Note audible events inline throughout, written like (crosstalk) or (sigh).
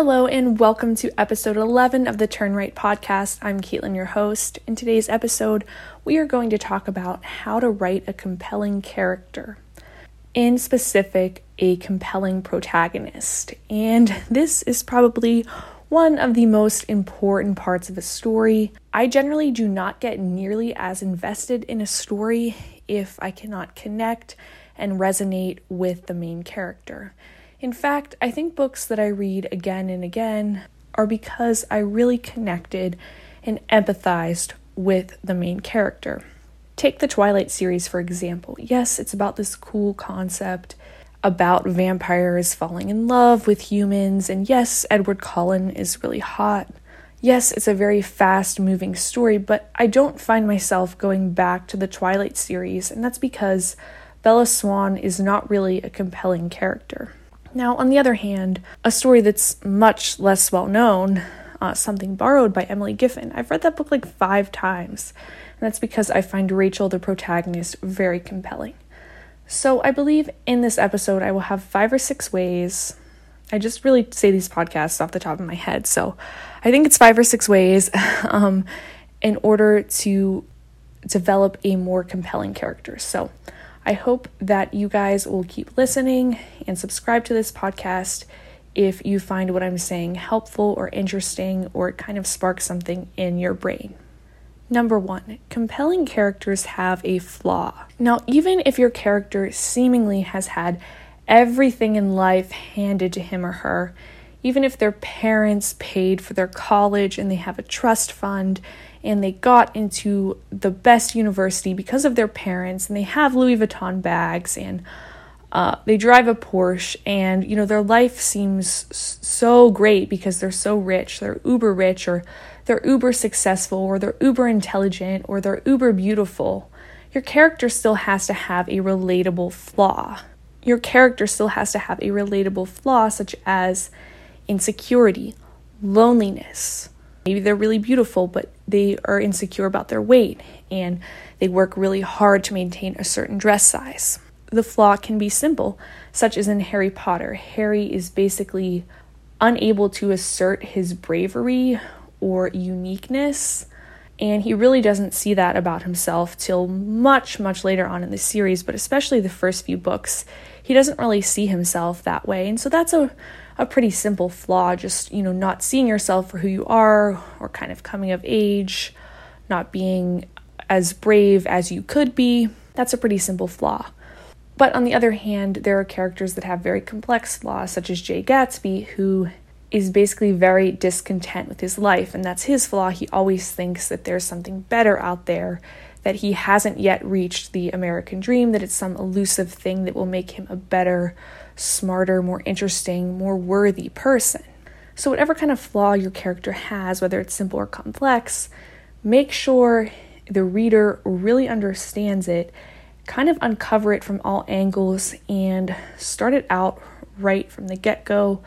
Hello, and welcome to episode 11 of the Turn Right podcast. I'm Caitlin, your host. In today's episode, we are going to talk about how to write a compelling character. In specific, a compelling protagonist. And this is probably one of the most important parts of a story. I generally do not get nearly as invested in a story if I cannot connect and resonate with the main character. In fact, I think books that I read again and again are because I really connected and empathized with the main character. Take the Twilight series, for example. Yes, it's about this cool concept about vampires falling in love with humans, and yes, Edward Cullen is really hot. Yes, it's a very fast moving story, but I don't find myself going back to the Twilight series, and that's because Bella Swan is not really a compelling character. Now, on the other hand, a story that's much less well known, uh, Something Borrowed by Emily Giffin, I've read that book like five times, and that's because I find Rachel, the protagonist, very compelling. So, I believe in this episode I will have five or six ways. I just really say these podcasts off the top of my head, so I think it's five or six ways (laughs) um, in order to develop a more compelling character. So, I hope that you guys will keep listening and subscribe to this podcast if you find what I'm saying helpful or interesting or it kind of sparks something in your brain. Number one, compelling characters have a flaw. Now, even if your character seemingly has had everything in life handed to him or her, even if their parents paid for their college and they have a trust fund and they got into the best university because of their parents and they have Louis Vuitton bags and uh, they drive a Porsche and you know their life seems so great because they're so rich they're uber rich or they're uber successful or they're uber intelligent or they're uber beautiful. Your character still has to have a relatable flaw. Your character still has to have a relatable flaw such as insecurity loneliness Maybe they're really beautiful, but they are insecure about their weight and they work really hard to maintain a certain dress size. The flaw can be simple, such as in Harry Potter. Harry is basically unable to assert his bravery or uniqueness, and he really doesn't see that about himself till much, much later on in the series, but especially the first few books. He doesn't really see himself that way, and so that's a a pretty simple flaw, just, you know, not seeing yourself for who you are or kind of coming of age, not being as brave as you could be. That's a pretty simple flaw. But on the other hand, there are characters that have very complex flaws, such as Jay Gatsby, who is basically very discontent with his life, and that's his flaw. He always thinks that there's something better out there, that he hasn't yet reached the American dream, that it's some elusive thing that will make him a better smarter, more interesting, more worthy person. So, whatever kind of flaw your character has, whether it's simple or complex, make sure the reader really understands it, kind of uncover it from all angles, and start it out right from the get go.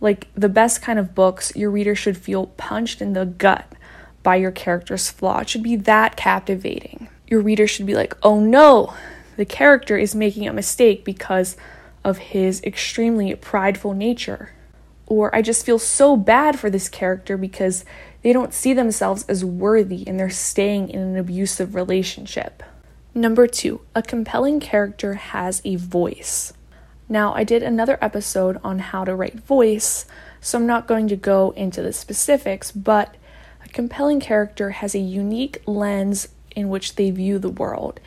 Like the best kind of books, your reader should feel punched in the gut by your character's flaw. It should be that captivating. Your reader should be like, oh no, the character is making a mistake because of his extremely prideful nature. Or I just feel so bad for this character because they don't see themselves as worthy and they're staying in an abusive relationship. Number two, a compelling character has a voice. Now, I did another episode on how to write voice, so I'm not going to go into the specifics, but compelling character has a unique lens in which they view the world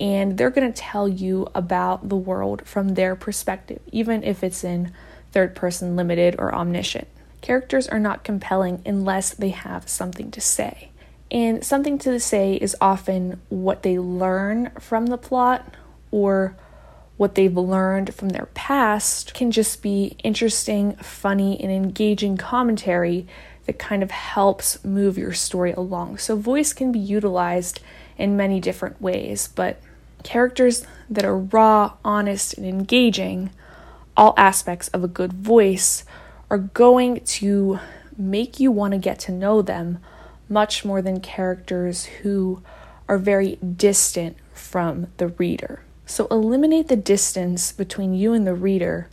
and they're going to tell you about the world from their perspective, even if it's in third person limited or omniscient. Characters are not compelling unless they have something to say. And something to say is often what they learn from the plot or what they've learned from their past can just be interesting, funny, and engaging commentary that kind of helps move your story along. So, voice can be utilized in many different ways, but characters that are raw, honest, and engaging, all aspects of a good voice, are going to make you want to get to know them much more than characters who are very distant from the reader. So eliminate the distance between you and the reader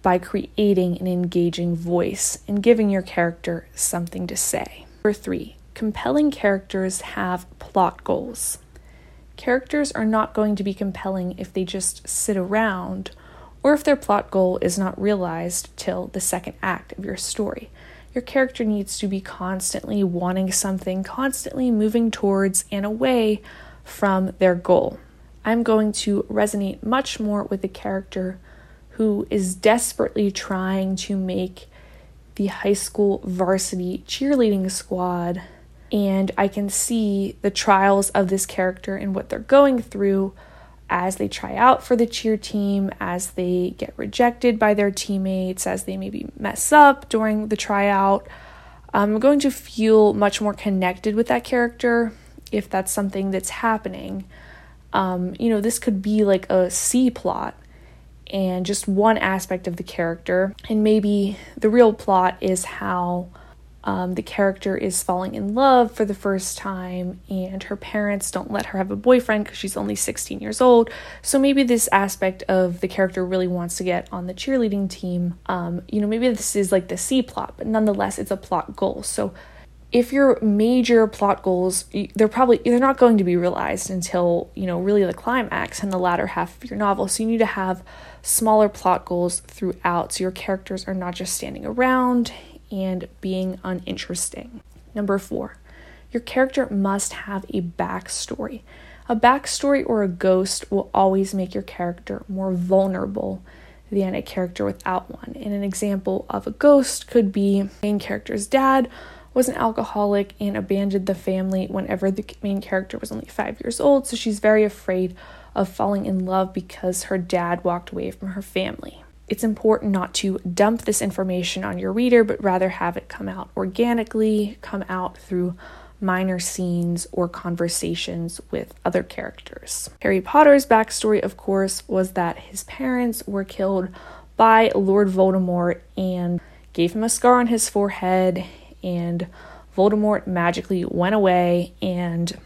by creating an engaging voice and giving your character something to say. Number three, compelling characters have plot goals. Characters are not going to be compelling if they just sit around or if their plot goal is not realized till the second act of your story. Your character needs to be constantly wanting something, constantly moving towards and away from their goal. I'm going to resonate much more with the character who is desperately trying to make the high school varsity cheerleading squad. And I can see the trials of this character and what they're going through as they try out for the cheer team, as they get rejected by their teammates, as they maybe mess up during the tryout. I'm going to feel much more connected with that character if that's something that's happening. Um, you know, this could be like a C plot and just one aspect of the character, and maybe the real plot is how um, the character is falling in love for the first time, and her parents don't let her have a boyfriend because she's only 16 years old. So maybe this aspect of the character really wants to get on the cheerleading team. Um, you know, maybe this is like the C plot, but nonetheless, it's a plot goal. So if your major plot goals they're probably they're not going to be realized until you know really the climax and the latter half of your novel so you need to have smaller plot goals throughout so your characters are not just standing around and being uninteresting. Number four, your character must have a backstory. A backstory or a ghost will always make your character more vulnerable than a character without one. And an example of a ghost could be main character's dad was an alcoholic and abandoned the family whenever the main character was only five years old, so she's very afraid of falling in love because her dad walked away from her family it's important not to dump this information on your reader, but rather have it come out organically, come out through minor scenes or conversations with other characters. Harry Potter's backstory, of course, was that his parents were killed by Lord Voldemort and gave him a scar on his forehead, and Voldemort magically went away and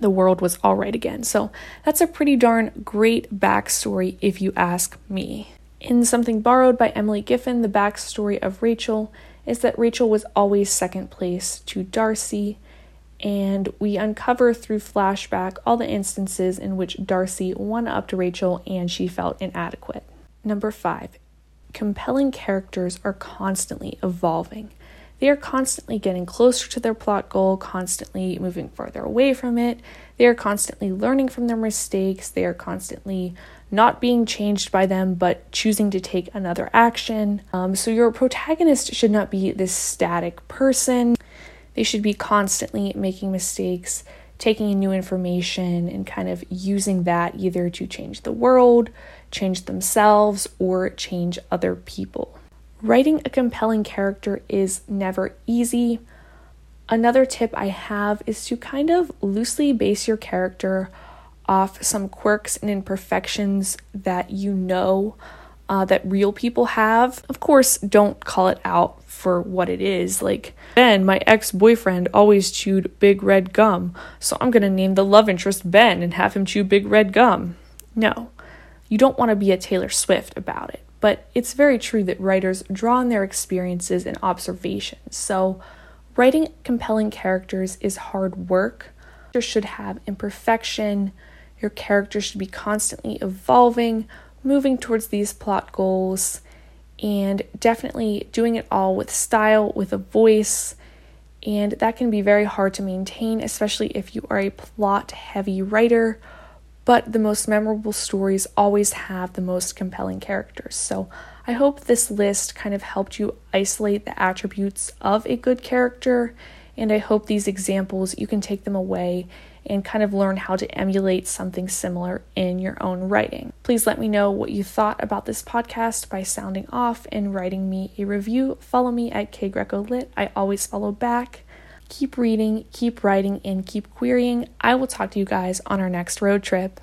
the world was all right again. So that's a pretty darn great backstory if you ask me. In Something Borrowed by Emily Giffin, the backstory of Rachel is that Rachel was always second place to Darcy, and we uncover through flashback all the instances in which Darcy won up to Rachel and she felt inadequate. Number five, compelling characters are constantly evolving. They are constantly getting closer to their plot goal, constantly moving further away from it. They are constantly learning from their mistakes. They are constantly not being changed by them, but choosing to take another action. Um, so, your protagonist should not be this static person. They should be constantly making mistakes, taking in new information, and kind of using that either to change the world, change themselves, or change other people. Writing a compelling character is never easy. Another tip I have is to kind of loosely base your character off some quirks and imperfections that you know uh, that real people have. Of course, don't call it out for what it is. Like, Ben, my ex boyfriend, always chewed big red gum, so I'm gonna name the love interest Ben and have him chew big red gum. No, you don't want to be a Taylor Swift about it, but it's very true that writers draw on their experiences and observations. So, writing compelling characters is hard work. There should have imperfection your character should be constantly evolving, moving towards these plot goals, and definitely doing it all with style, with a voice. And that can be very hard to maintain, especially if you are a plot heavy writer. But the most memorable stories always have the most compelling characters. So I hope this list kind of helped you isolate the attributes of a good character. And I hope these examples, you can take them away and kind of learn how to emulate something similar in your own writing. Please let me know what you thought about this podcast by sounding off and writing me a review. Follow me at KGrecoLit. I always follow back. Keep reading, keep writing, and keep querying. I will talk to you guys on our next road trip.